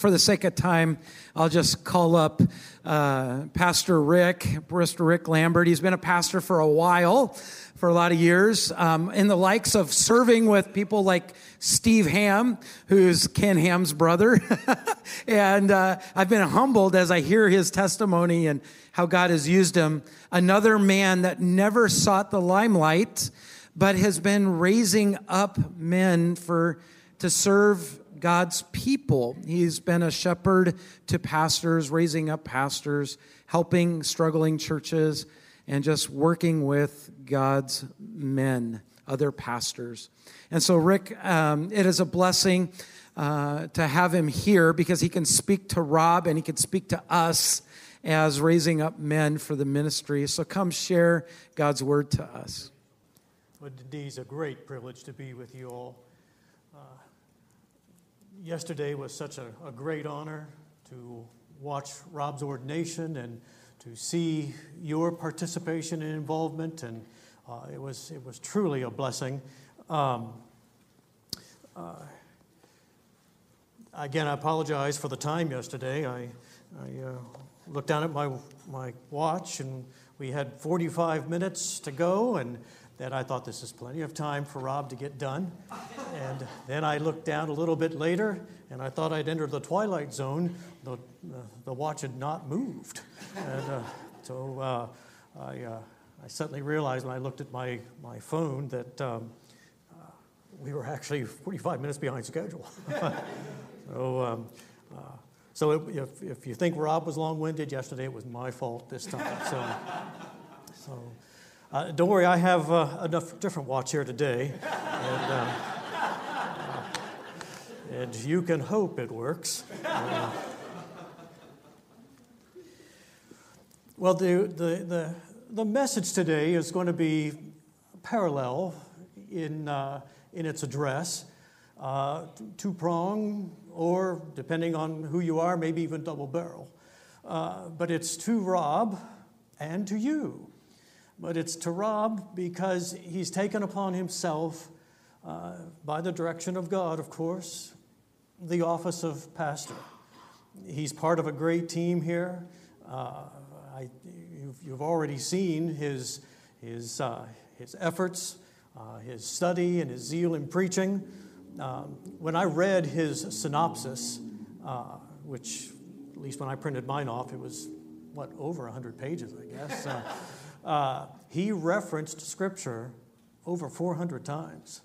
for the sake of time, I'll just call up uh, Pastor Rick, Pastor Rick Lambert. He's been a pastor for a while, for a lot of years, um, in the likes of serving with people like Steve Ham, who's Ken Ham's brother. and uh, I've been humbled as I hear his testimony and how God has used him. Another man that never sought the limelight, but has been raising up men for to serve God's people. He's been a shepherd to pastors, raising up pastors, helping struggling churches, and just working with God's men, other pastors. And so, Rick, um, it is a blessing uh, to have him here because he can speak to Rob and he can speak to us as raising up men for the ministry. So, come share God's word to us. Well, indeed, it's a great privilege to be with you all yesterday was such a, a, great honor to watch Rob's ordination and to see your participation and involvement, and uh, it was it was truly a blessing. Um, uh, again, I apologize for the time yesterday. I, I uh, looked down at my my watch, and we had 45 minutes to go, and that I thought this is plenty of time for Rob to get done. and then I looked down a little bit later and I thought I'd entered the twilight zone. The, the watch had not moved. And uh, so uh, I, uh, I suddenly realized when I looked at my, my phone that um, uh, we were actually 45 minutes behind schedule. so, um, uh, so it, if, if you think Rob was long winded yesterday, it was my fault this time. So, so uh, don't worry, I have uh, a different watch here today. And, uh, and, you can hope it works. Uh, well, the, the, the, the, message today is going to be parallel in, uh, in its address. Uh, two prong, or depending on who you are, maybe even double barrel. but it's to Rob and to you but it's to Rob because he's taken upon himself, uh, by the direction of God, of course, the office of pastor. He's part of a great team here. Uh, I, you've, you've, already seen his, his, uh, his efforts, uh, his study, and his zeal in preaching. Um, when I read his synopsis, uh, which at least when I printed mine off, it was what over 100 pages, I guess. Uh, he referenced Scripture over 400 times.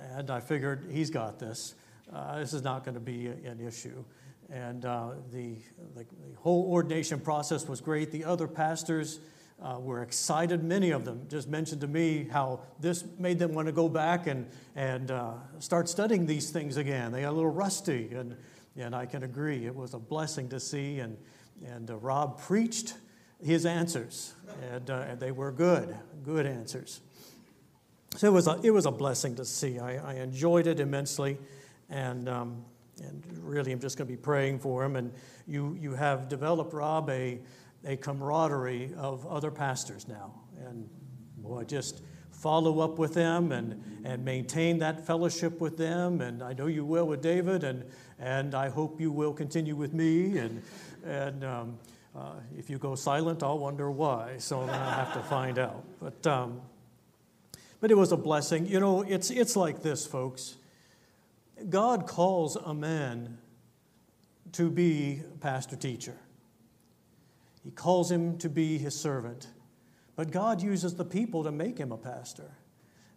And I figured he's got this. Uh, this is not going to be an issue. And uh, the, the, the, whole ordination process was great. The other pastors uh, were excited. Many of them just mentioned to me how this made them want to go back and, and uh, start studying these things again. They got a little rusty, and, and I can agree. It was a blessing to see. And, and uh, Rob preached his answers, and, uh, and they were good, good answers. So it was a, it was a blessing to see. I, I enjoyed it immensely, and, um, and really I'm just going to be praying for him. And you, you have developed, Rob, a, a camaraderie of other pastors now. And boy, just follow up with them and, and maintain that fellowship with them. And I know you will with David, and, and I hope you will continue with me. And, and um, uh, if you go silent, I'll wonder why. So then I have to find out. But, um, but it was a blessing. You know, it's, it's like this, folks. God calls a man to be pastor teacher. He calls him to be his servant. But God uses the people to make him a pastor.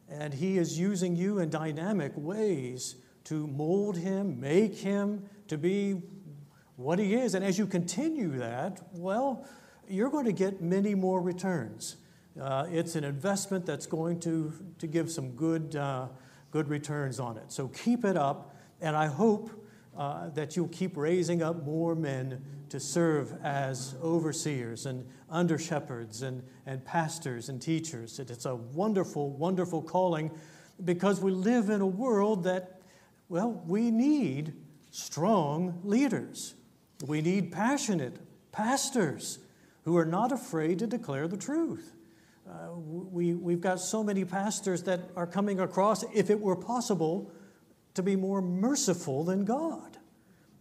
And he is using you in dynamic ways to mold him, make him to be what he is. And as you continue that, well, you're going to get many more returns. Uh, it's an investment that's going to, to give some good, uh, good returns on it. So keep it up, and I hope uh, that you'll keep raising up more men to serve as overseers and under shepherds and, and pastors and teachers. It's a wonderful, wonderful calling because we live in a world that, well, we need strong leaders. We need passionate pastors who are not afraid to declare the truth. Uh, we, we've got so many pastors that are coming across, if it were possible, to be more merciful than God.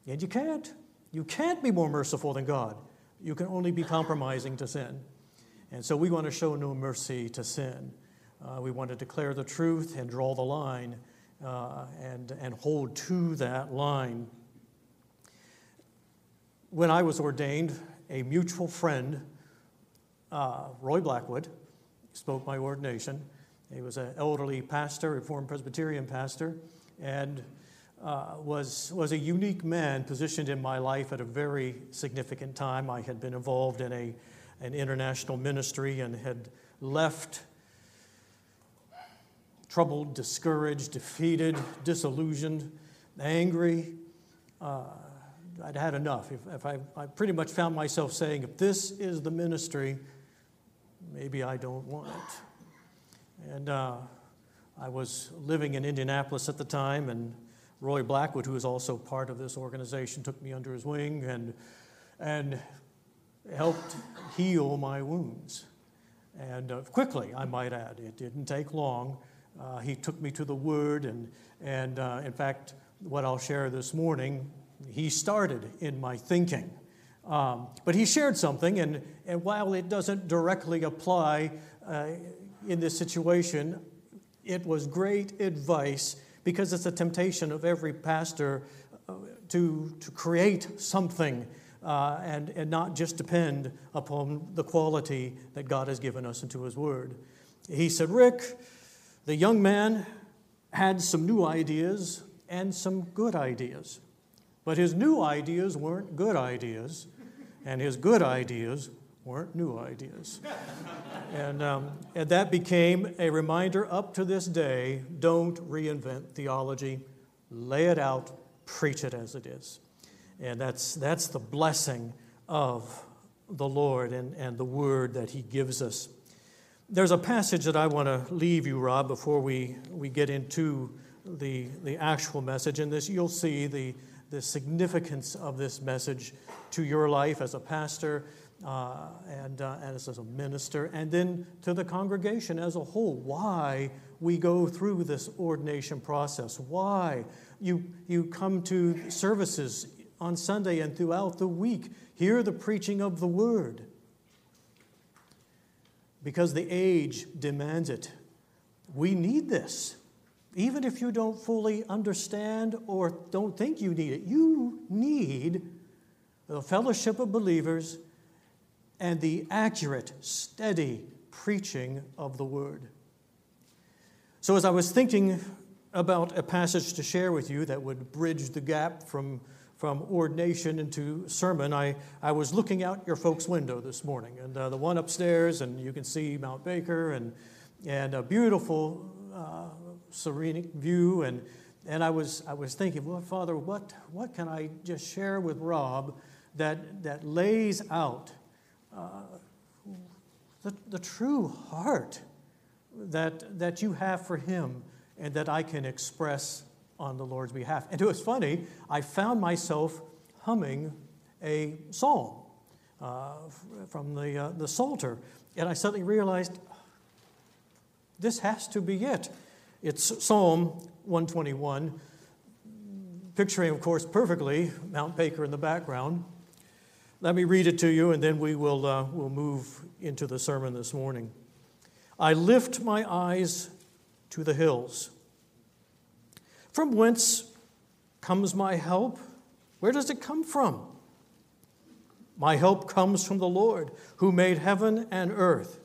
And you can't. You can't be more merciful than God. You can only be compromising to sin. And so we want to show no mercy to sin. Uh, we want to declare the truth and draw the line uh, and, and hold to that line. When I was ordained, a mutual friend, uh, Roy Blackwood, spoke my ordination. He was an elderly pastor, Reformed Presbyterian pastor, and uh, was, was a unique man positioned in my life at a very significant time. I had been involved in a, an international ministry and had left troubled, discouraged, defeated, disillusioned, angry. Uh, I'd had enough. If, if I, I pretty much found myself saying, if this is the ministry, maybe I don't want it. And uh, I was living in Indianapolis at the time, and Roy Blackwood, who is also part of this organization, took me under his wing and, and helped heal my wounds. And uh, quickly, I might add, it didn't take long. Uh, he took me to the Word, and, and uh, in fact, what I'll share this morning, he started in my thinking. Um, but he shared something, and, and while it doesn't directly apply uh, in this situation, it was great advice because it's a temptation of every pastor uh, to, to create something uh, and, and not just depend upon the quality that God has given us into His Word. He said, Rick, the young man had some new ideas and some good ideas. But his new ideas weren't good ideas, and his good ideas weren't new ideas. and, um, and that became a reminder up to this day don't reinvent theology, lay it out, preach it as it is. And that's, that's the blessing of the Lord and, and the word that he gives us. There's a passage that I want to leave you, Rob, before we, we get into the, the actual message. And this, you'll see the, the significance of this message to your life as a pastor uh, and, uh, as, as a minister, and then to the congregation as a whole. Why we go through this ordination process, why you, you come to services on Sunday and throughout the week, hear the preaching of the word because the age demands it. We need this. Even if you don't fully understand or don't think you need it, you need the fellowship of believers and the accurate, steady preaching of the word. So, as I was thinking about a passage to share with you that would bridge the gap from from ordination into sermon, I, I was looking out your folks' window this morning, and uh, the one upstairs, and you can see Mount Baker and, and a beautiful, uh, serene view. And, and I, was, I was thinking, well, Father, what, what can I just share with Rob that, that lays out uh, the, the true heart that, that you have for him and that I can express on the Lord's behalf. And it was funny, I found myself humming a psalm uh, from the, uh, the Psalter, and I suddenly realized this has to be it. It's Psalm 121, picturing, of course, perfectly Mount Baker in the background. Let me read it to you, and then we will uh, we'll move into the sermon this morning. I lift my eyes to the hills. From whence comes my help? Where does it come from? My help comes from the Lord, who made heaven and earth.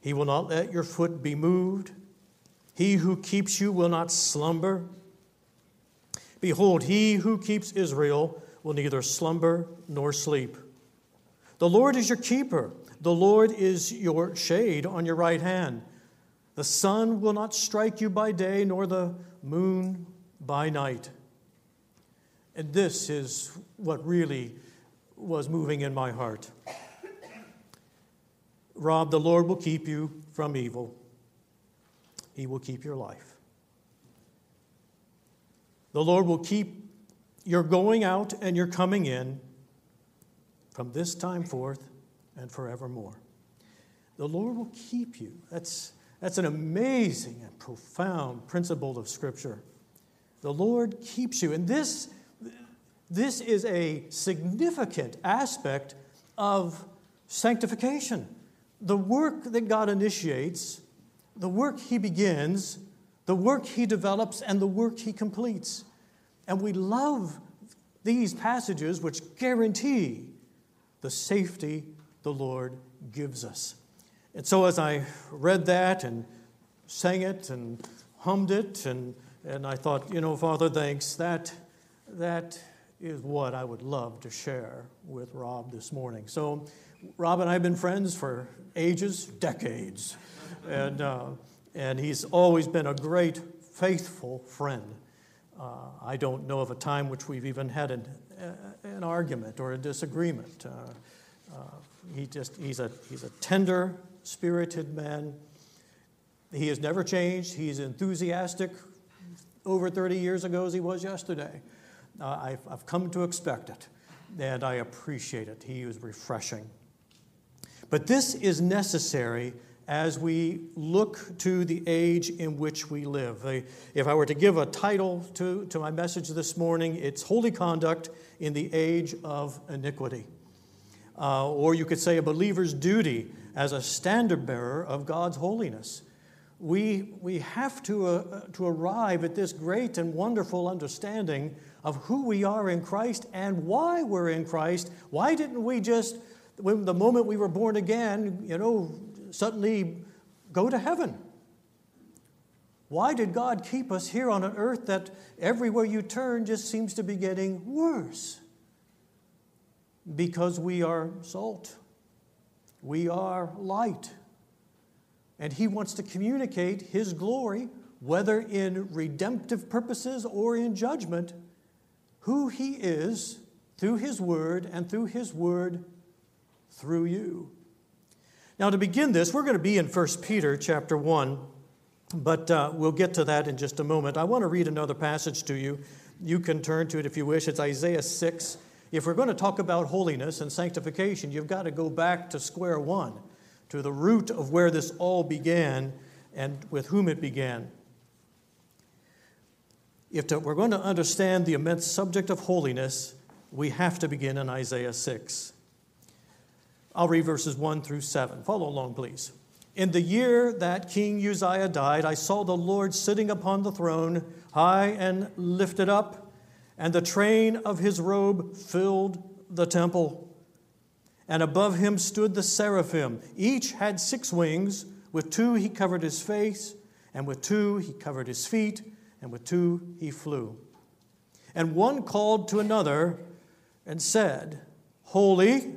He will not let your foot be moved. He who keeps you will not slumber. Behold, he who keeps Israel will neither slumber nor sleep. The Lord is your keeper. The Lord is your shade on your right hand. The sun will not strike you by day, nor the moon by night. And this is what really was moving in my heart. Rob, the Lord will keep you from evil, He will keep your life. The Lord will keep your going out and your coming in from this time forth and forevermore. The Lord will keep you. That's that's an amazing and profound principle of Scripture. The Lord keeps you. And this, This is a significant aspect of sanctification. The work that God initiates, the work He begins, the work He develops, and the work He completes. And we love these passages which guarantee the safety the Lord gives us. And so, as I read that and sang it and hummed it, and, and I thought, you know, Father, thanks, that, that is what I would love to share with Rob this morning. So, Rob and I have been friends for ages, decades, and, uh, and he's always been a great, faithful friend. Uh, I don't know of a time which we've even had an, an argument or a disagreement. Uh, uh, he just, he's, a, he's a tender spirited man. He has never changed. He's enthusiastic over 30 years ago as he was yesterday. Uh, I've, I've come to expect it, and I appreciate it. He is refreshing. But this is necessary as we look to the age in which we live. If I were to give a title to, to my message this morning, it's Holy Conduct in the Age of Iniquity. Uh, or you could say a believer's duty as a standard bearer of God's holiness. We, we have to, uh, to arrive at this great and wonderful understanding of who we are in Christ and why we're in Christ. Why didn't we just, when the moment we were born again, you know, suddenly go to heaven? Why did God keep us here on an earth that everywhere you turn just seems to be getting worse? Because we are salt, we are light, and He wants to communicate His glory, whether in redemptive purposes or in judgment, who He is through His Word and through His Word through you. Now, to begin this, we're going to be in 1 Peter chapter 1, but uh, we'll get to that in just a moment. I want to read another passage to you. You can turn to it if you wish. It's Isaiah 6. If we're going to talk about holiness and sanctification, you've got to go back to square one, to the root of where this all began and with whom it began. If to, we're going to understand the immense subject of holiness, we have to begin in Isaiah 6. I'll read verses 1 through 7. Follow along, please. In the year that King Uzziah died, I saw the Lord sitting upon the throne, high and lifted up, and the train of his robe filled the temple. And above him stood the seraphim. Each had six wings. With two he covered his face, and with two he covered his feet, and with two he flew. And one called to another and said, Holy,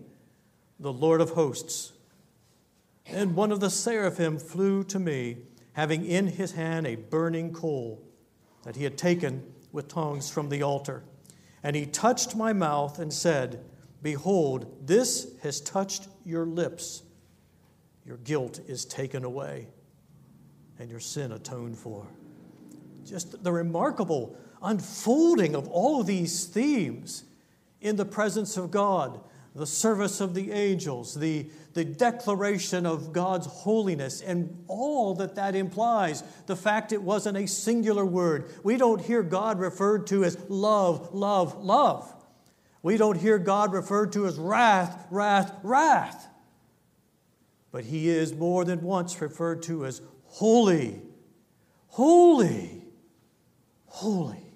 the Lord of hosts. And one of the seraphim flew to me, having in his hand a burning coal that he had taken with tongs from the altar. And he touched my mouth and said, Behold, this has touched your lips. Your guilt is taken away, and your sin atoned for. Just the remarkable unfolding of all of these themes in the presence of God the service of the angels, the, the declaration of God's holiness, and all that that implies. The fact it wasn't a singular word. We don't hear God referred to as love, love, love. We don't hear God referred to as wrath, wrath, wrath. But He is more than once referred to as holy, holy, holy.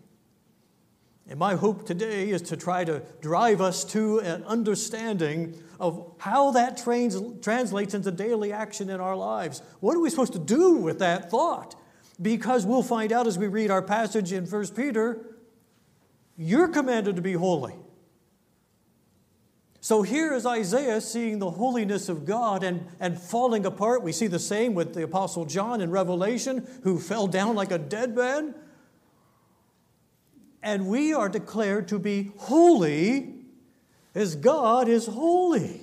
And my hope today is to try to drive us to an understanding of how that trans- translates into daily action in our lives. What are we supposed to do with that thought? Because we'll find out as we read our passage in 1 Peter, you're commanded to be holy. So here is Isaiah seeing the holiness of God and, and falling apart. We see the same with the Apostle John in Revelation, who fell down like a dead man and we are declared to be holy as God is holy.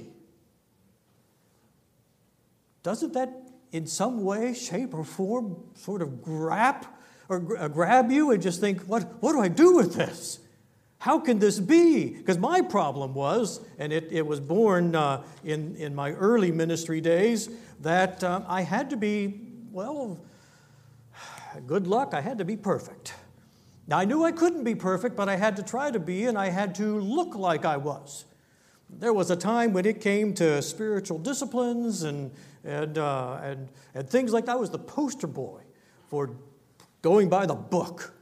Doesn't that in some way, shape, or form sort of grab or uh, grab you and just think, what, what do I do with this? How can this be? Because my problem was, and it, it was born uh, in, in my early ministry days, that um, I had to be, well, good luck, I had to be perfect. Now, I knew I couldn't be perfect, but I had to try to be, and I had to look like I was. There was a time when it came to spiritual disciplines and, and, uh, and, and things like that. I was the poster boy for going by the book.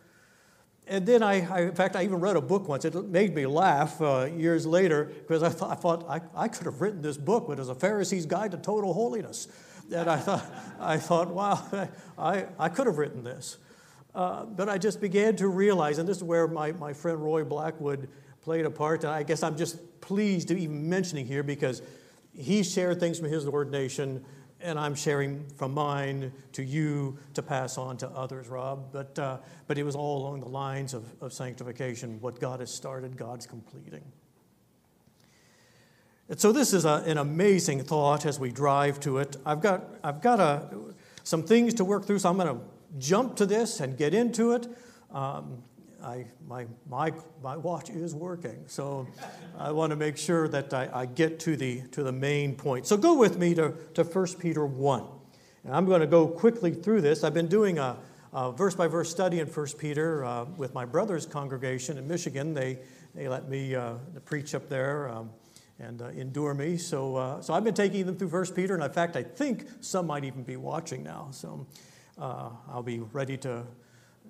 And then I, I, in fact, I even read a book once. It made me laugh uh, years later because I thought, I, thought I, I, could have written this book, but it was a Pharisee's Guide to Total Holiness. And I thought, I thought wow, I, I could have written this. Uh, but I just began to realize, and this is where my, my friend Roy Blackwood played a part, and I guess I'm just pleased to even mentioning here because he shared things from his ordination and I'm sharing from mine to you to pass on to others, Rob. But, uh, but it was all along the lines of, of sanctification. What God has started, God's completing. And so this is a, an amazing thought as we drive to it. I've got, I've got a, some things to work through, so I'm going to jump to this and get into it. Um, I, my, my, my watch is working, so I want to make sure that I, I, get to the, to the main point. So go with me to, to 1 Peter 1. And I'm going to go quickly through this. I've been doing a, a verse by verse study in 1 Peter uh, with my brother's congregation in Michigan. They, they let me uh, preach up there um, and uh, endure me. So, uh, so I've been taking them through 1 Peter, and in fact, I think some might even be watching now. So I'll be ready to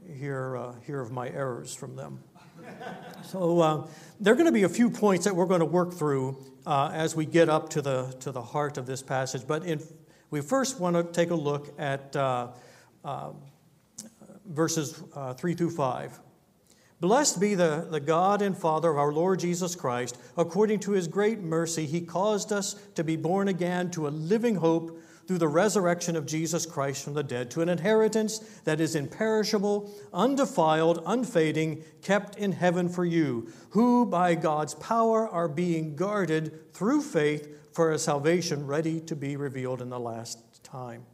hear, uh, hear of my errors from them. so uh, there are going to be a few points that we're going to work through uh, as we get up to the, to the heart of this passage. But in, we first want to take a look at uh, uh, verses uh, 3 through 5. Blessed be the, the God and Father of our Lord Jesus Christ. According to his great mercy, he caused us to be born again to a living hope through the resurrection of Jesus Christ from the dead to an inheritance that is imperishable, undefiled, unfading, kept in heaven for you, who by God's power are being guarded through faith for a salvation ready to be revealed in the last time.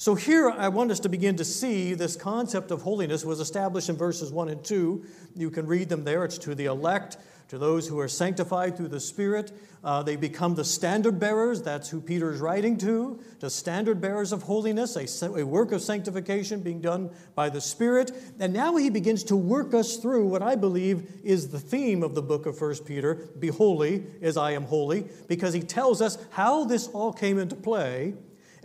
So here I want us to begin to see this concept of holiness was established in verses 1 and 2. You can read them there. It's to the elect, to those who are sanctified through the Spirit, uh, they become the standard bearers. That's who Peter is writing to, the standard bearers of holiness, a, a work of sanctification being done by the Spirit. And now he begins to work us through what I believe is the theme of the book of 1 Peter be holy as I am holy, because he tells us how this all came into play.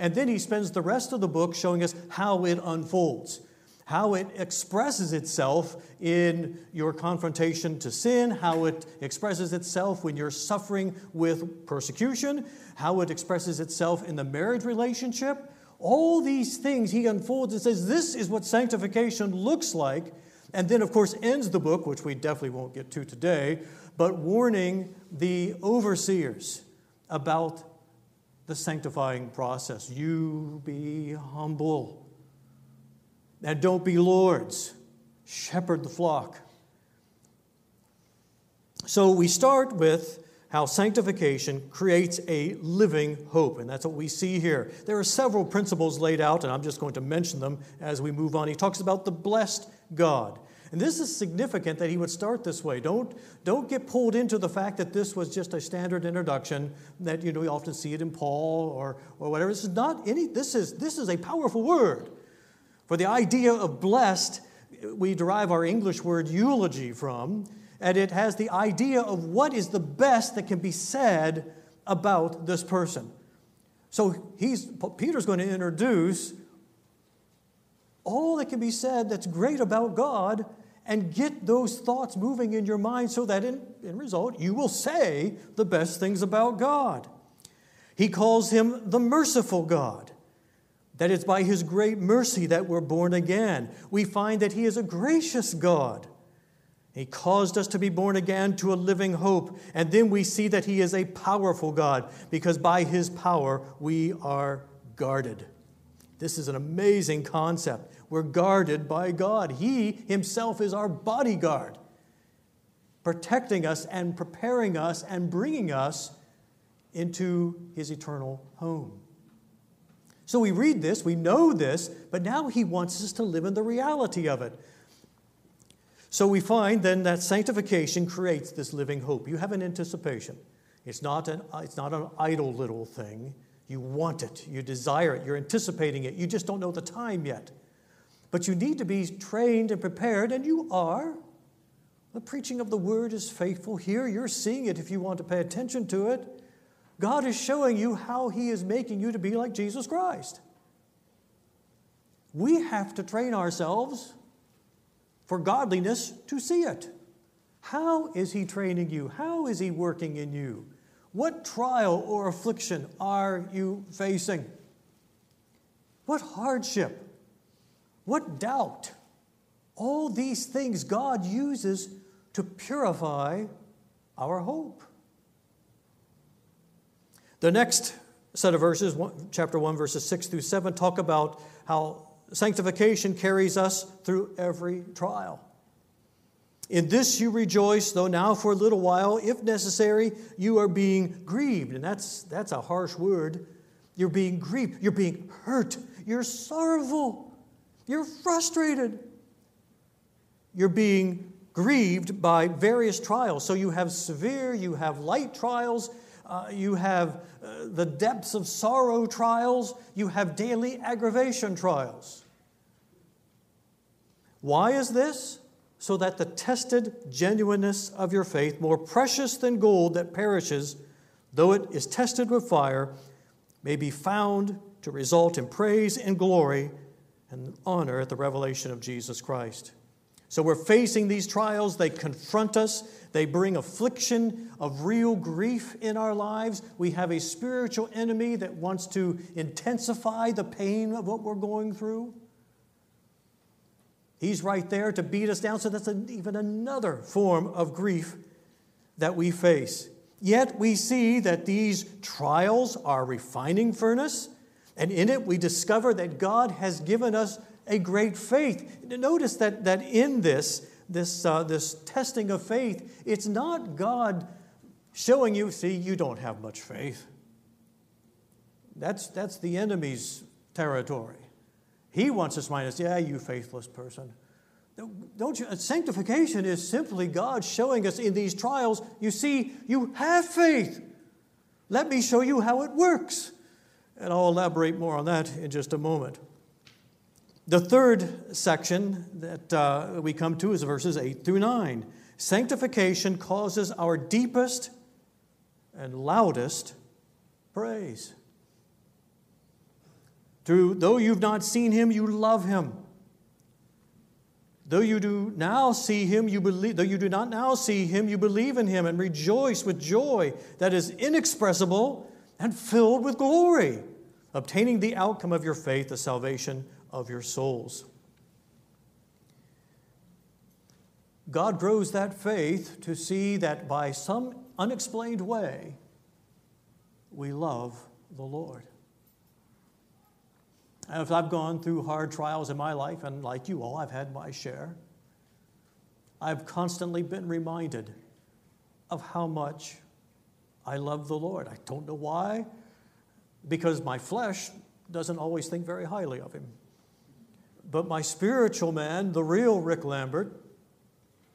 And then he spends the rest of the book showing us how it unfolds how it expresses itself in your confrontation to sin, how it expresses itself when you're suffering with persecution, how it expresses itself in the marriage relationship. All these things he unfolds and says, This is what sanctification looks like. And then, of course, ends the book, which we definitely won't get to today, but warning the overseers about the sanctifying process. You be humble and don't be lords. Shepherd the flock. So we start with how sanctification creates a living hope, and that's what we see here. There are several principles laid out, and I'm just going to mention them as we move on. He talks about the blessed God. And this is significant that he would start this way. Don't, don't get pulled into the fact that this was just a standard introduction that you know we often see it in Paul or, or whatever. This is not any this is this is a powerful word. For the idea of blessed, we derive our English word eulogy from, and it has the idea of what is the best that can be said about this person. So he's, Peter's going to introduce all that can be said that's great about God and get those thoughts moving in your mind so that in, in result you will say the best things about God. He calls him the merciful God that it's by His great mercy that we're born again. We find that He is a gracious God. He caused us to be born again to a living hope. And then we see that He is a powerful God because by His power we are guarded. This is an amazing concept. We're guarded by God. He Himself is our bodyguard. protecting us and preparing us and bringing us into his eternal home. So we read this, we know this, but now he wants us to live in the reality of it. So we find then that sanctification creates this living hope. You have an anticipation. It's not an, it's not an idle little thing. You want it, you desire it, you're anticipating it. You just don't know the time yet. But you need to be trained and prepared, and you are. The preaching of the word is faithful here. You're seeing it if you want to pay attention to it. God is showing you how He is making you to be like Jesus Christ. We have to train ourselves for godliness to see it. How is He training you? How is He working in you? What trial or affliction are you facing? What hardship? What doubt? All these things God uses to purify our hope. The next set of verses, chapter 1, verses 6 through 7, talk about how sanctification carries us through every trial. In this you rejoice, though now for a little while, if necessary, you are being grieved. And that's, that's a harsh word. You're being grieved. You're being hurt. You're sorrowful. You're frustrated. You're being grieved by various trials. So you have severe, you have light trials, uh, you have uh, the depths of sorrow trials, you have daily aggravation trials. Why is this? So that the tested genuineness of your faith, more precious than gold that perishes, though it is tested with fire, may be found to result in praise and glory and honor at the revelation of Jesus Christ. So we're facing these trials. They confront us, they bring affliction of real grief in our lives. We have a spiritual enemy that wants to intensify the pain of what we're going through. He's right there to beat us down. So that's an, even another form of grief that we face. Yet we see that these trials are refining furnace, and in it we discover that God has given us a great faith. Notice that, that in this, this, uh, this testing of faith, it's not God showing you, see, you don't have much faith. That's, that's the enemy's territory. He wants us to mind us, yeah, you faithless person. Don't you? Sanctification is simply God showing us in these trials, you see, you have faith. Let me show you how it works. And I'll elaborate more on that in just a moment. The third section that uh, we come to is verses 8 through 9. Sanctification causes our deepest and loudest praise. Through, though you've not seen him, you love him. Though you do now see him, you believe, though you do not now see him, you believe in him and rejoice with joy that is inexpressible and filled with glory, obtaining the outcome of your faith, the salvation of your souls. God grows that faith to see that by some unexplained way, we love the Lord. And if I've gone through hard trials in my life, and like you all, I've had my share, I've constantly been reminded of how much I love the Lord. I don't know why, because my flesh doesn't always think very highly of Him. But my spiritual man, the real Rick Lambert,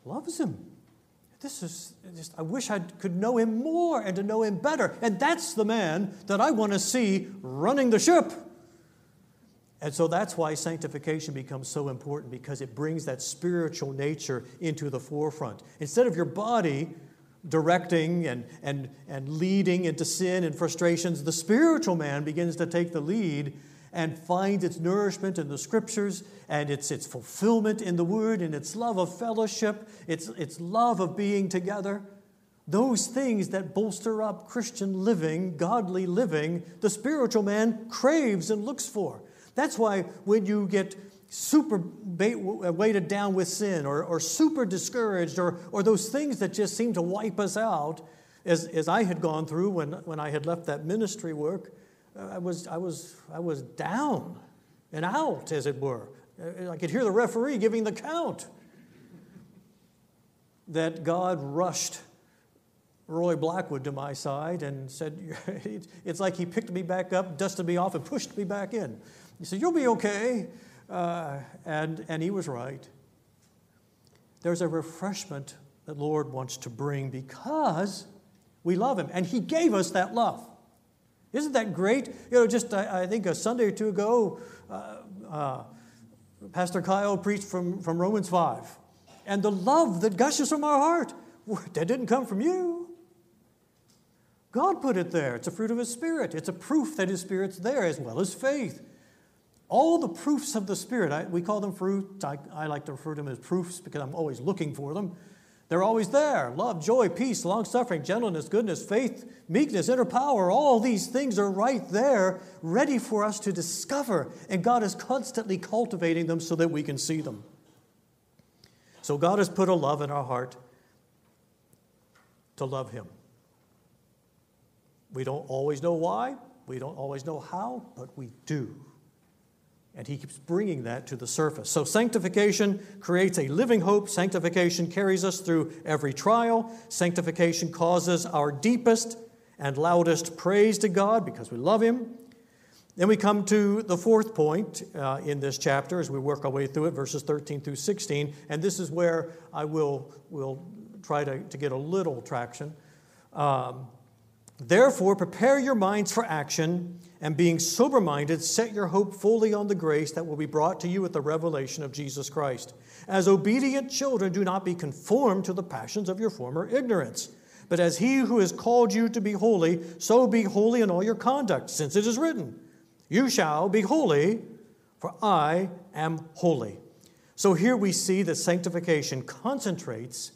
loves him. This is just, I wish I could know him more and to know him better. And that's the man that I want to see running the ship. And so that's why sanctification becomes so important because it brings that spiritual nature into the forefront. Instead of your body directing and, and, and leading into sin and frustrations, the spiritual man begins to take the lead and finds its nourishment in the scriptures and its, its fulfillment in the word and its love of fellowship, its, its love of being together. Those things that bolster up Christian living, godly living, the spiritual man craves and looks for. That's why when you get super uh, weighted down with sin or, or super discouraged or, or those things that just seem to wipe us out, as, as I had gone through when, when I had left that ministry work, uh, I was, I was, I was down and out, as it were. Uh, I could hear the referee giving the count. that God rushed Roy Blackwood to my side and said, It's like he picked me back up, dusted me off, and pushed me back in. He said, You'll be okay. Uh, and, and he was right. There's a refreshment that Lord wants to bring because we love him, and he gave us that love. Isn't that great? You know, just I, I think a Sunday or two ago, uh, uh, Pastor Kyle preached from, from Romans 5. And the love that gushes from our heart, that didn't come from you. God put it there. It's a fruit of His Spirit. It's a proof that His Spirit's there as well as faith. All the proofs of the Spirit, I, we call them fruits. I, I like to refer to them as proofs because I'm always looking for them. They're always there love, joy, peace, long suffering, gentleness, goodness, faith, meekness, inner power. All these things are right there, ready for us to discover. And God is constantly cultivating them so that we can see them. So God has put a love in our heart to love Him. We don't always know why, we don't always know how, but we do. And he keeps bringing that to the surface. So, sanctification creates a living hope. Sanctification carries us through every trial. Sanctification causes our deepest and loudest praise to God because we love Him. Then we come to the fourth point uh, in this chapter as we work our way through it, verses 13 through 16. And this is where I will, will try to, to get a little traction. Um, Therefore, prepare your minds for action, and being sober minded, set your hope fully on the grace that will be brought to you at the revelation of Jesus Christ. As obedient children, do not be conformed to the passions of your former ignorance. But as he who has called you to be holy, so be holy in all your conduct, since it is written, You shall be holy, for I am holy. So here we see that sanctification concentrates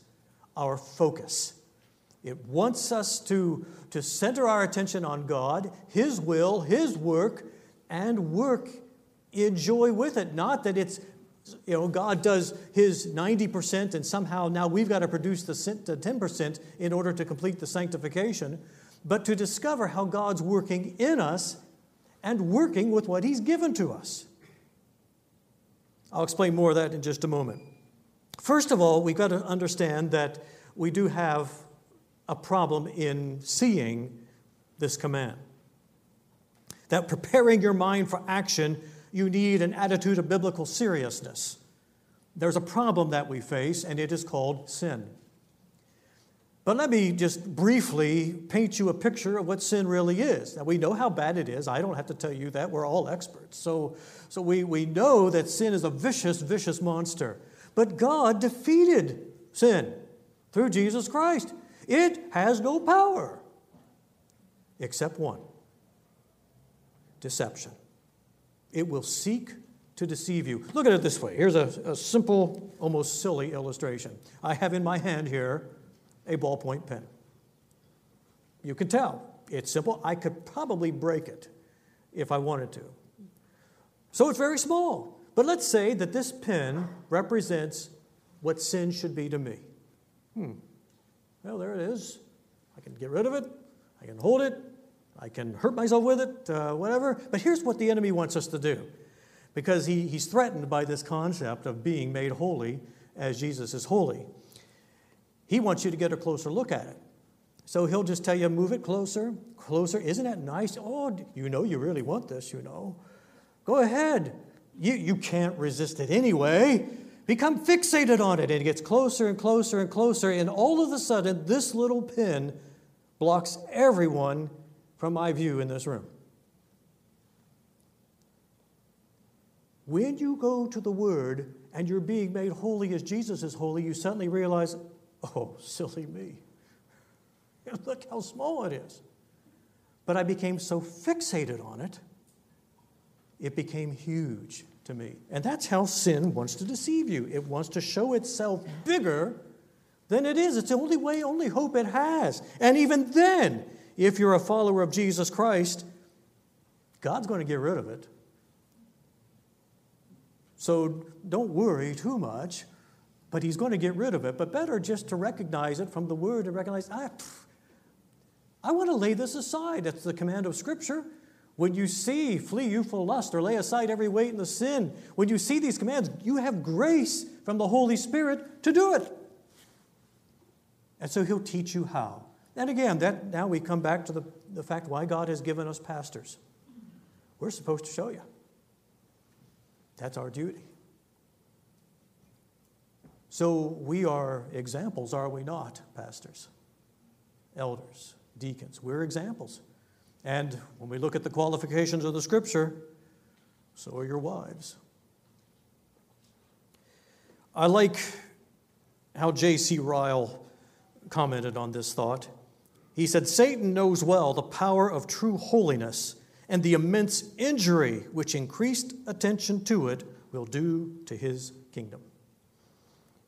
our focus. It wants us to, to center our attention on God, His will, His work, and work in joy with it. Not that it's, you know, God does His 90% and somehow now we've got to produce the 10% in order to complete the sanctification, but to discover how God's working in us and working with what He's given to us. I'll explain more of that in just a moment. First of all, we've got to understand that we do have a problem in seeing this command. That preparing your mind for action, you need an attitude of biblical seriousness. There's a problem that we face, and it is called sin. But let me just briefly paint you a picture of what sin really is. Now, we know how bad it is. I don't have to tell you that. We're all experts. So, so we, we know that sin is a vicious, vicious monster. But God defeated sin through Jesus Christ. It has no power except one deception. It will seek to deceive you. Look at it this way. Here's a, a, simple, almost silly illustration. I have in my hand here a ballpoint pen. You can tell it's simple. I could probably break it if I wanted to. So it's very small. But let's say that this pen represents what sin should be to me. Hmm. Well, there it is. I can get rid of it. I can hold it. I can hurt myself with it, uh, whatever. But here's what the enemy wants us to do because he, he's threatened by this concept of being made holy as Jesus is holy. He wants you to get a closer look at it. So he'll just tell you, move it closer, closer. Isn't that nice? Oh, you know you really want this, you know. Go ahead. You, you can't resist it anyway become fixated on it. And it gets closer and closer and closer. And all of a sudden, this little pin blocks everyone from my view in this room. When you go to the Word and you're being made holy as Jesus is holy, you suddenly realize, oh, silly me. Look how small it is. But I became so fixated on it, it became huge to me. And that's how sin wants to deceive you. It wants to show itself bigger than it is. It's the only way, only hope it has. And even then, if you're a follower of Jesus Christ, God's going to get rid of it. So don't worry too much, but He's going to get rid of it. But better just to recognize it from the Word and recognize, ah, I want to lay this aside. That's the command of Scripture. When you see, flee youthful lust or lay aside every weight and the sin, when you see these commands, you have grace from the Holy Spirit to do it. And so he'll teach you how. And again, that, now we come back to the, the fact why God has given us pastors. We're supposed to show you. That's our duty. So we are examples, are we not, pastors, elders, deacons? We're examples. And when we look at the qualifications of the scripture, so are your wives. I like how J.C. Ryle commented on this thought. He said, Satan knows well the power of true holiness and the immense injury which increased attention to it will do to his kingdom.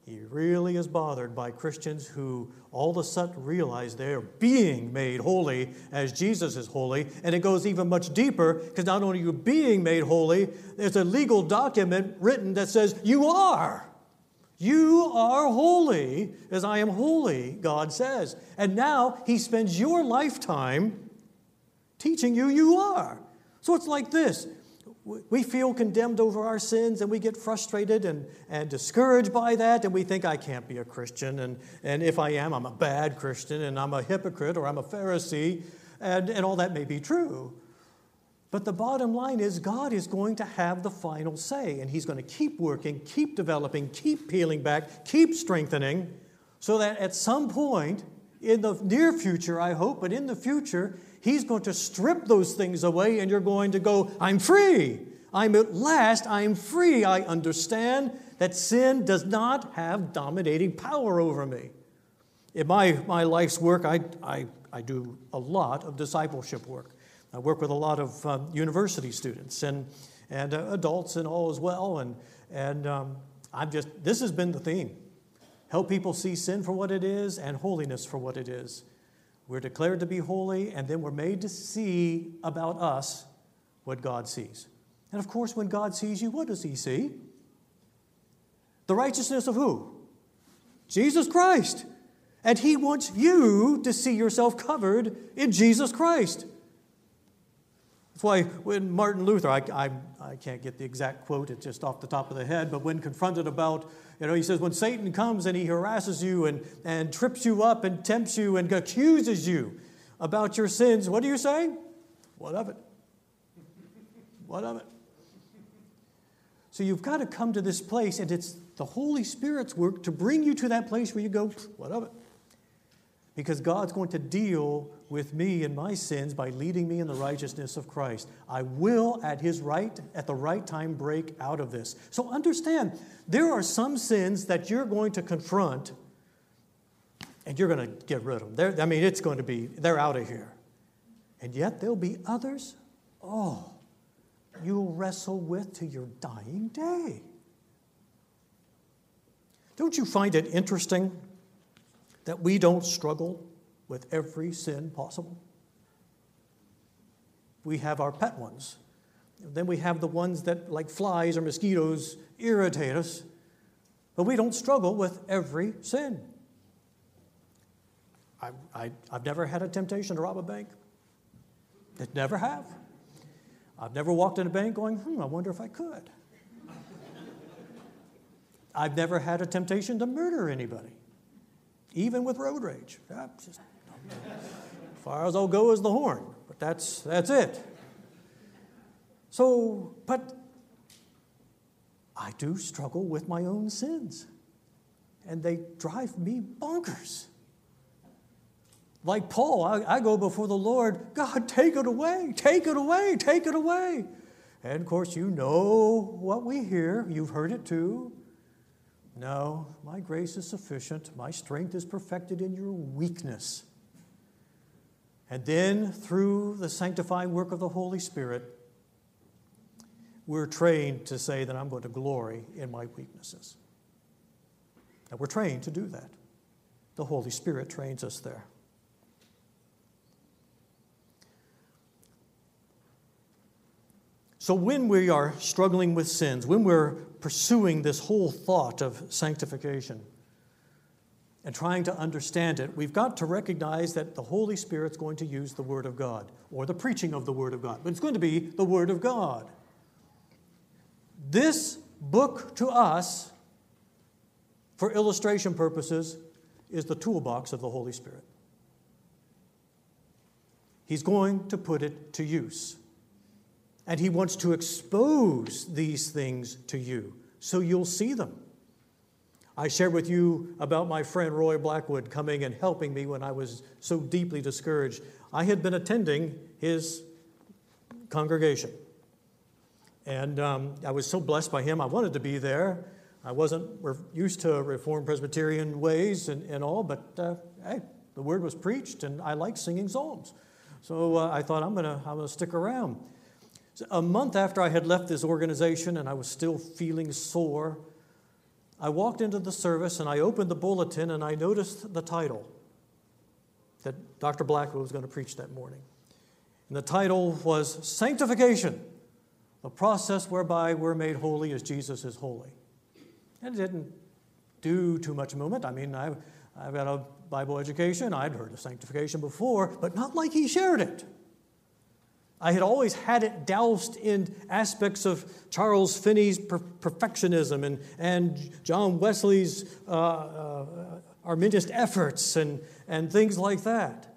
He really is bothered by Christians who all of a sudden realize they're being made holy as Jesus is holy. And it goes even much deeper because not only are you being made holy, there's a legal document written that says you are. You are holy as I am holy, God says. And now he spends your lifetime teaching you you are. So it's like this we feel condemned over our sins and we get frustrated and, and discouraged by that and we think i can't be a christian and, and if i am i'm a bad christian and i'm a hypocrite or i'm a pharisee and, and all that may be true. But the bottom line is god is going to have the final say and he's going to keep working keep developing keep peeling back keep strengthening so that at some point in the near future i hope but in the future He's going to strip those things away, and you're going to go, I'm free. I'm at last, I'm free. I understand that sin does not have dominating power over me. In my, my life's work, I, I, I do a lot of discipleship work. I work with a lot of um, university students and, and uh, adults and all as well. And, and um, I'm just, this has been the theme help people see sin for what it is and holiness for what it is. We're declared to be holy, and then we're made to see about us what God sees. And of course, when God sees you, what does He see? The righteousness of who? Jesus Christ. And He wants you to see yourself covered in Jesus Christ. That's why when Martin Luther, I, I, I can't get the exact quote, it's just off the top of the head, but when confronted about, you know, he says, when Satan comes and he harasses you and, and trips you up and tempts you and accuses you about your sins, what do you say? What of it? What of it? So you've got to come to this place, and it's the Holy Spirit's work to bring you to that place where you go, what of it? because God's going to deal with me and my sins by leading me in the righteousness of Christ. I will at his right at the right time break out of this. So understand, there are some sins that you're going to confront and you're going to get rid of them. They're, I mean, it's going to be they're out of here. And yet there'll be others, oh, you'll wrestle with to your dying day. Don't you find it interesting that we don't struggle with every sin possible. We have our pet ones. Then we have the ones that, like flies or mosquitoes, irritate us. But we don't struggle with every sin. I, I, I've never had a temptation to rob a bank. I never have. I've never walked in a bank going, hmm, I wonder if I could. I've never had a temptation to murder anybody even with road rage. As far as I'll go is the horn, but that's, that's it. So, but I do struggle with my own sins, and they drive me bonkers. Like Paul, I, I, go before the Lord, God, take it away, take it away, take it away. And of course, you know what we hear, you've heard it too. No, my grace is sufficient. My strength is perfected in your weakness. And then, through the sanctifying work of the Holy Spirit, we're trained to say that I'm going to glory in my weaknesses. And we're trained to do that. The Holy Spirit trains us there. So, when we are struggling with sins, when we're pursuing this whole thought of sanctification and trying to understand it, we've got to recognize that the Holy Spirit's going to use the Word of God or the preaching of the Word of God, but it's going to be the Word of God. This book to us, for illustration purposes, is the toolbox of the Holy Spirit. He's going to put it to use. And He wants to expose these things to you so you'll see them. I shared with you about my friend Roy Blackwood coming and helping me when I was so deeply discouraged. I had been attending his congregation. And um, I was so blessed by him. I wanted to be there. I wasn't used to Reformed Presbyterian ways and, and all, but uh, hey, the word was preached, and I like singing psalms. So uh, I thought, I'm going to I'm gonna stick around. So a month after I had left this organization and I was still feeling sore, I walked into the service and I opened the bulletin and I noticed the title that Dr. Blackwood was going to preach that morning. And the title was Sanctification, the process whereby we're made holy as Jesus is holy. And it didn't do too much movement. I mean, I, I've got a Bible education. I'd heard of sanctification before, but not like he shared it. I had always had it doused in aspects of Charles Finney's per- perfectionism and, and John Wesley's uh, uh, efforts and, and things like that.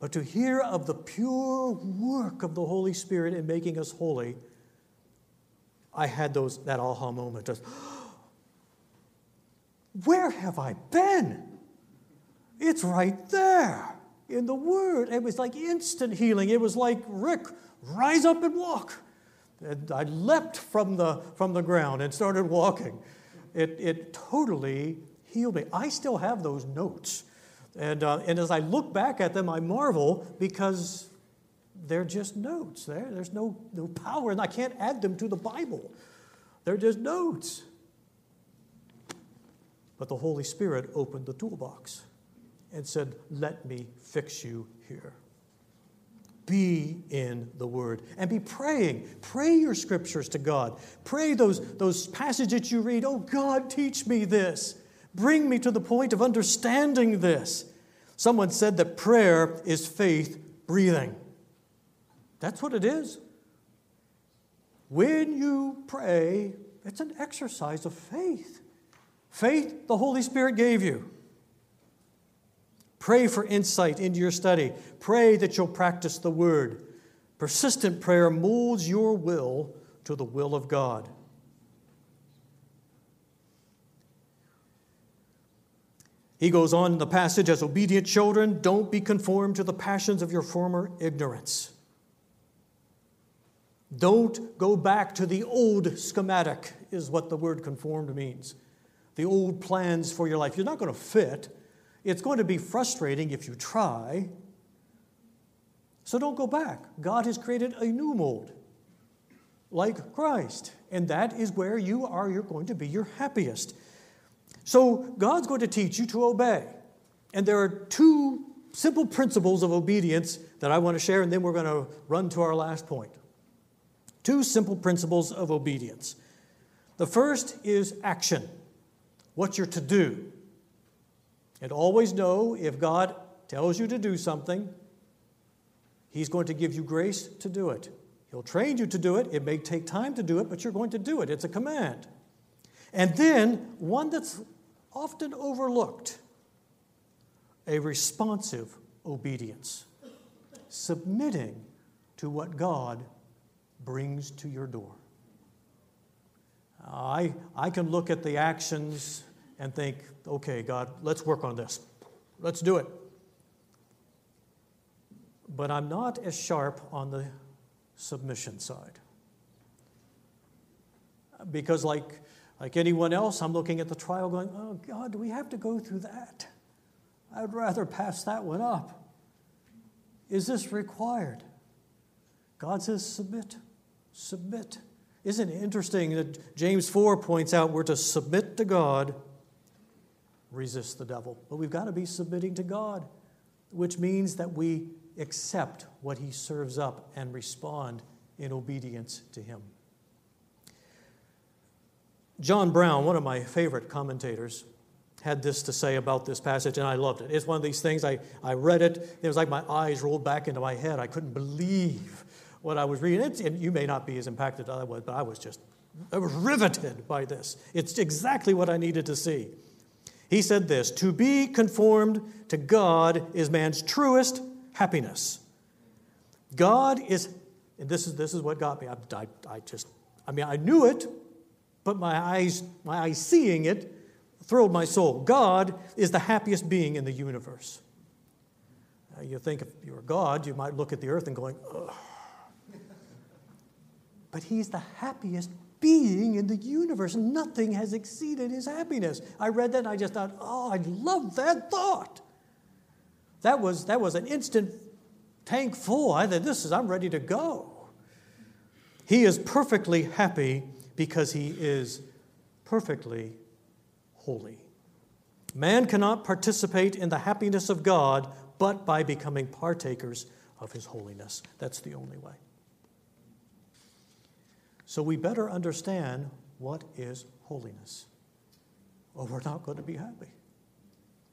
But to hear of the pure work of the Holy Spirit in making us holy, I had those, that aha moment. Just, where have I been? It's right there in the Word. It was like instant healing. It was like, Rick, rise up and walk. And I leapt from the, from the ground and started walking. It, it totally healed me. I still have those notes. And, uh, and as I look back at them, I marvel because they're just notes. There, there's no, no power, and I can't add them to the Bible. They're just notes. But the Holy Spirit opened the toolbox and said, Let me fix you here. Be in the Word and be praying. Pray your scriptures to God. Pray those, those passages you read. Oh, God, teach me this. Bring me to the point of understanding this. Someone said that prayer is faith breathing. That's what it is. When you pray, it's an exercise of faith. Faith the Holy Spirit gave you. Pray for insight into your study. Pray that you'll practice the word. Persistent prayer molds your will to the will of God. He goes on in the passage as obedient children, don't be conformed to the passions of your former ignorance. Don't go back to the old schematic, is what the word conformed means the old plans for your life. You're not going to fit. It's going to be frustrating if you try. So don't go back. God has created a new mold, like Christ, and that is where you are you're going to be your happiest. So God's going to teach you to obey. And there are two simple principles of obedience that I want to share, and then we're going to run to our last point. Two simple principles of obedience. The first is action what you're to do. And always know if God tells you to do something, He's going to give you grace to do it. He'll train you to do it. It may take time to do it, but you're going to do it. It's a command. And then, one that's often overlooked a responsive obedience, submitting to what God brings to your door. I, I can look at the actions and think, okay, God, let's work on this. Let's do it. But I'm not as sharp on the submission side. Because, like, like anyone else, I'm looking at the trial going, oh, God, do we have to go through that? I'd rather pass that one up. Is this required? God says, submit, submit. Isn't it interesting that James 4 points out we're to submit to God, resist the devil? But we've got to be submitting to God, which means that we accept what he serves up and respond in obedience to him. John Brown, one of my favorite commentators, had this to say about this passage, and I loved it. It's one of these things, I, I read it, it was like my eyes rolled back into my head. I couldn't believe what I was reading. It's, and you may not be as impacted as I was, but I was just I was riveted by this. It's exactly what I needed to see. He said this To be conformed to God is man's truest happiness. God is, and this is, this is what got me. I, I, I just, I mean, I knew it, but my eyes, my eyes seeing it thrilled my soul. God is the happiest being in the universe. Now, you think if you were God, you might look at the earth and going, Ugh. But he's the happiest being in the universe. Nothing has exceeded his happiness. I read that and I just thought, oh, I love that thought. That was, that was an instant tank full. I thought, this is, I'm ready to go. He is perfectly happy because he is perfectly holy. Man cannot participate in the happiness of God but by becoming partakers of his holiness. That's the only way. So we better understand what is holiness, or we're not going to be happy.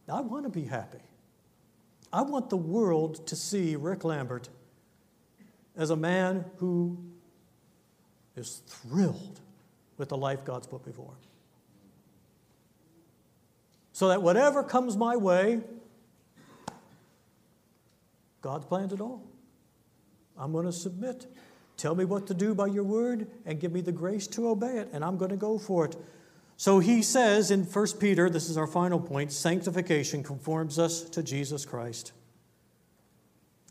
I want to be happy. I want the world to see Rick Lambert as a man who is thrilled with the life God's put before him. So that whatever comes my way, God's planned it all. I'm going to submit. Tell me what to do by your word and give me the grace to obey it, and I'm going to go for it. So he says in 1 Peter, this is our final point sanctification conforms us to Jesus Christ.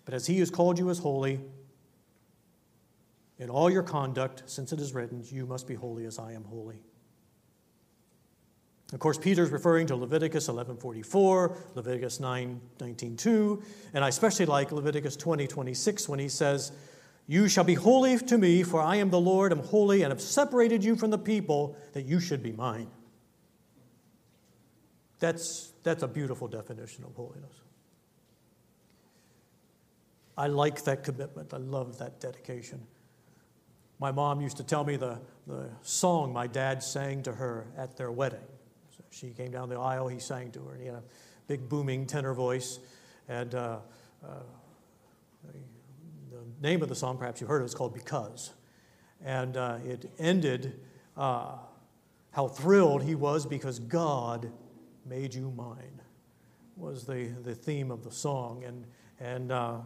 But as he has called you as holy, in all your conduct, since it is written, you must be holy as I am holy. Of course, Peter is referring to Leviticus 11:44, Leviticus 9, 19:2, and I especially like Leviticus 20, 26 when he says, you shall be holy to me, for I am the Lord, am holy, and have separated you from the people that you should be mine. That's, that's a beautiful definition of holiness. I like that commitment. I love that dedication. My mom used to tell me the, the song my dad sang to her at their wedding. So she came down the aisle, he sang to her, and he had a big booming tenor voice. And uh, uh, name of the song, perhaps you heard it, it's called Because. And uh, it ended uh, how thrilled he was because God made you mine, was the, the theme of the song. And, and uh,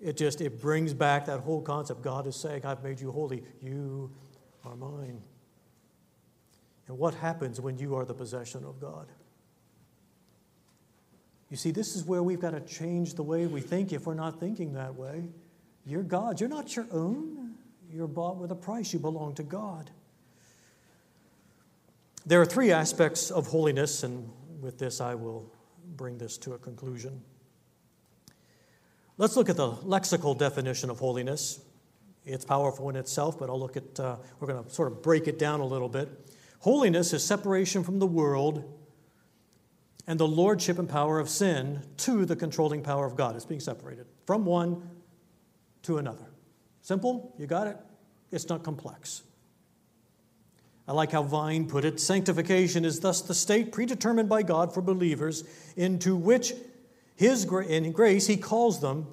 it just, it brings back that whole concept. God is saying, I've made you holy. You are mine. And what happens when you are the possession of God? You see, this is where we've got to change the way we think if we're not thinking that way. You're God's. You're not your own. You're bought with a price. You belong to God. There are three aspects of holiness, and with this I will bring this to a conclusion. Let's look at the lexical definition of holiness. It's powerful in itself, but I'll look at, uh, we're going to sort of break it down a little bit. Holiness is separation from the world and the lordship and power of sin to the controlling power of God. It's being separated from one to another. Simple? You got it? It's not complex. I like how Vine put it sanctification is thus the state predetermined by God for believers into which his in grace he calls them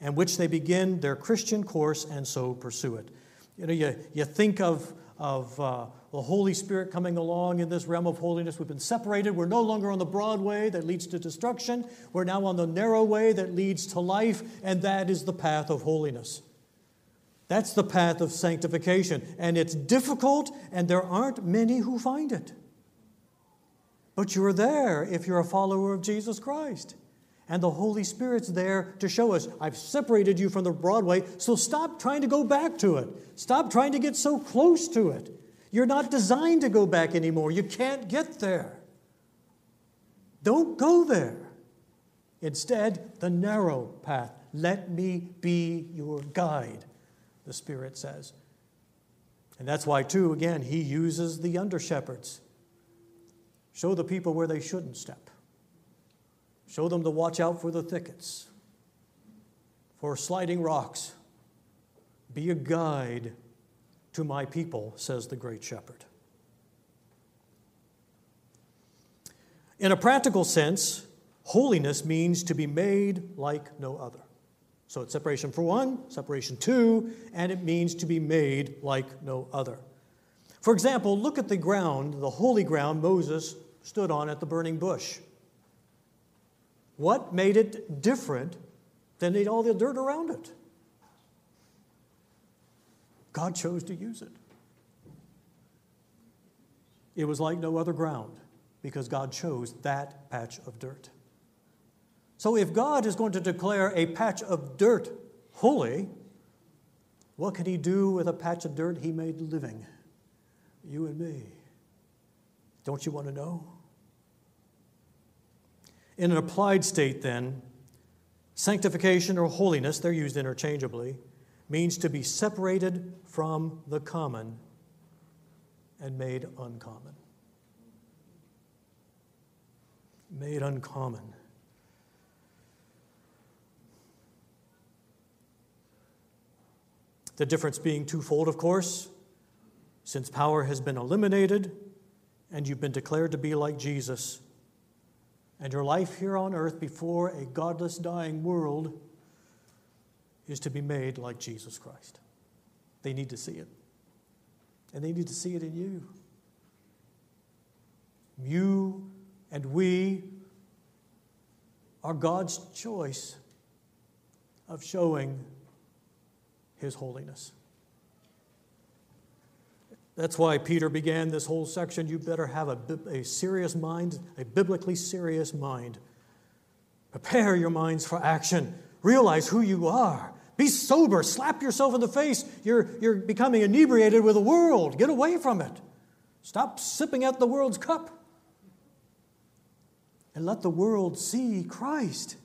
and which they begin their Christian course and so pursue it. You know, you, you think of, of uh, the Holy Spirit coming along in this realm of holiness. We've been separated. We're no longer on the broad way that leads to destruction. We're now on the narrow way that leads to life, and that is the path of holiness. That's the path of sanctification. And it's difficult, and there aren't many who find it. But you're there if you're a follower of Jesus Christ. And the Holy Spirit's there to show us, I've separated you from the broad way, so stop trying to go back to it. Stop trying to get so close to it. You're not designed to go back anymore. You can't get there. Don't go there. Instead, the narrow path. Let me be your guide, the Spirit says. And that's why, too, again, he uses the under shepherds. Show the people where they shouldn't step. Show them to watch out for the thickets, for sliding rocks. Be a guide to my people, says the great shepherd. In a practical sense, holiness means to be made like no other. So it's separation for one, separation two, and it means to be made like no other. For example, look at the ground, the holy ground Moses stood on at the burning bush? What made it different than all the dirt around it? God chose to use it. It was like no other ground because God chose that patch of dirt. So, if God is going to declare a patch of dirt holy, what can He do with a patch of dirt He made living? You and me. Don't you want to know? In an applied state, then, sanctification or holiness, they're used interchangeably, means to be separated from the common and made uncommon. Made uncommon. The difference being twofold, of course. Since power has been eliminated and you've been declared to be like Jesus, and your life here on earth before a godless, dying world is to be made like Jesus Christ. They need to see it. And they need to see it in you. You and we are God's choice of showing his holiness. That's why Peter began this whole section. You better have a, a serious mind, a biblically serious mind. Prepare your minds for action. Realize who you are. Be sober. Slap yourself in the face. You're, you're becoming inebriated with the world. Get away from it. Stop sipping at the world's cup. And let the world see Christ.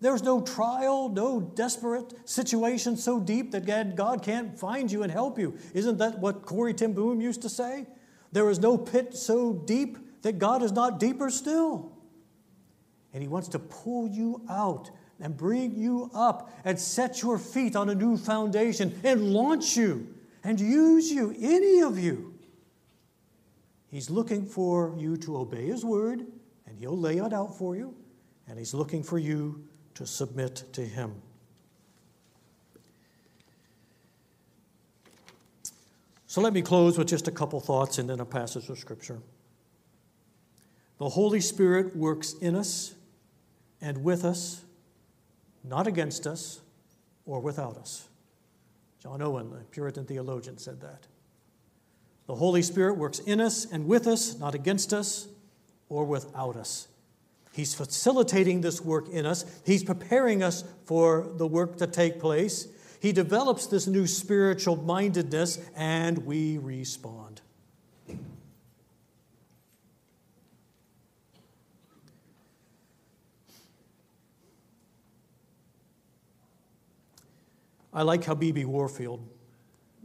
There's no trial, no desperate situation so deep that God can't find you and help you. Isn't that what Corrie ten Boom used to say? There is no pit so deep that God is not deeper still. And He wants to pull you out and bring you up and set your feet on a new foundation and launch you and use you, any of you. He's looking for you to obey His word, and He'll lay it out for you. And He's looking for you to submit to Him. So let me close with just a couple thoughts and then a passage of Scripture. The Holy Spirit works in us and with us, not against us or without us. John Owen, the Puritan theologian, said that. The Holy Spirit works in us and with us, not against us or without us. He's facilitating this work in us, He's preparing us for the work to take place. He develops this new spiritual mindedness, and we respond. I like how B.B. Warfield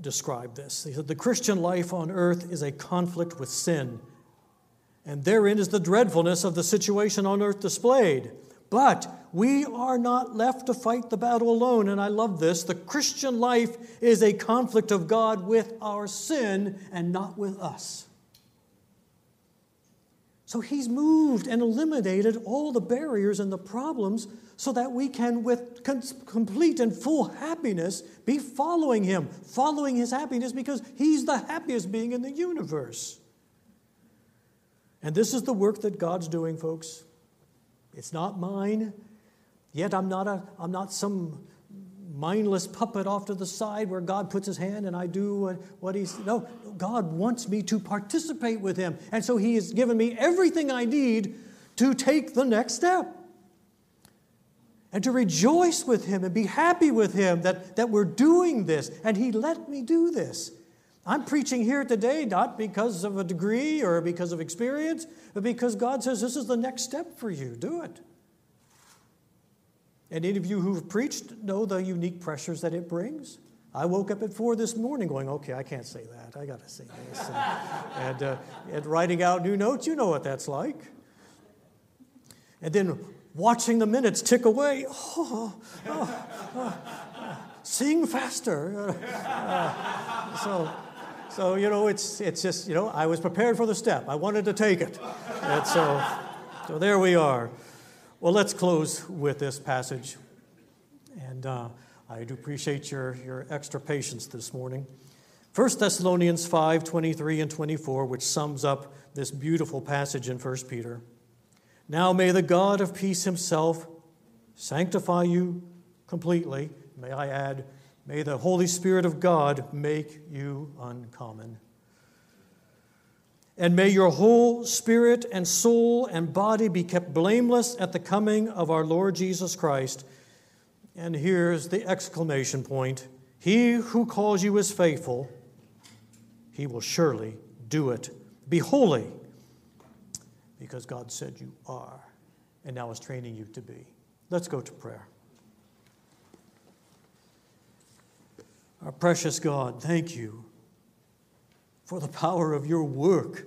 described this. He said, The Christian life on earth is a conflict with sin and therein is the dreadfulness of the situation on earth displayed. But we are not left to fight the battle alone. And I love this. The Christian life is a conflict of God with our sin and not with us. So he's moved and eliminated all the barriers and the problems so that we can, with complete and full happiness, be following him, following his happiness because he's the happiest being in the universe. And this is the work that God's doing, folks. It's not mine. Yet I'm not, a, I'm not some mindless puppet off to the side where God puts his hand and I do what, what he's. No, God wants me to participate with him. And so he has given me everything I need to take the next step and to rejoice with him and be happy with him that, that we're doing this. And he let me do this. I'm preaching here today not because of a degree or because of experience, but because God says this is the next step for you. Do it. And any of you who've preached know the unique pressures that it brings. I woke up at four this morning going, okay, I can't say that. I got to say this. And, and, uh, and writing out new notes, you know what that's like. And then watching the minutes tick away. Oh, oh, oh, sing faster. Uh, so, so, you know, it's, it's just, you know, I was prepared for the step. I wanted to take it. And so, so there we are. Well, let's close with this passage. And uh, I do appreciate your, your extra patience this morning. 1 Thessalonians 5 23 and 24, which sums up this beautiful passage in 1 Peter. Now may the God of peace himself sanctify you completely. May I add, may the Holy Spirit of God make you uncommon. And may your whole spirit and soul and body be kept blameless at the coming of our Lord Jesus Christ. And here's the exclamation point He who calls you is faithful, he will surely do it. Be holy, because God said you are, and now is training you to be. Let's go to prayer. Our precious God, thank you for the power of your work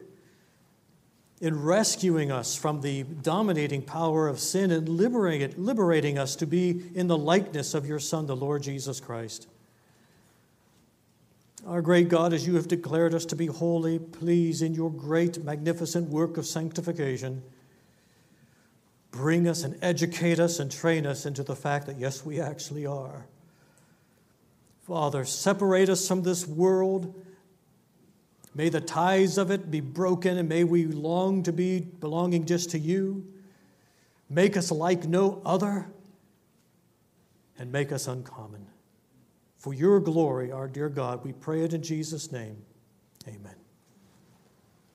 in rescuing us from the dominating power of sin and liberating, liberating us to be in the likeness of your Son, the Lord Jesus Christ. Our great God, as you have declared us to be holy, please, in your great, magnificent work of sanctification, bring us and educate us and train us into the fact that, yes, we actually are. Father, separate us from this world May the ties of it be broken, and may we long to be belonging just to you. Make us like no other, and make us uncommon. For your glory, our dear God, we pray it in Jesus' name. Amen.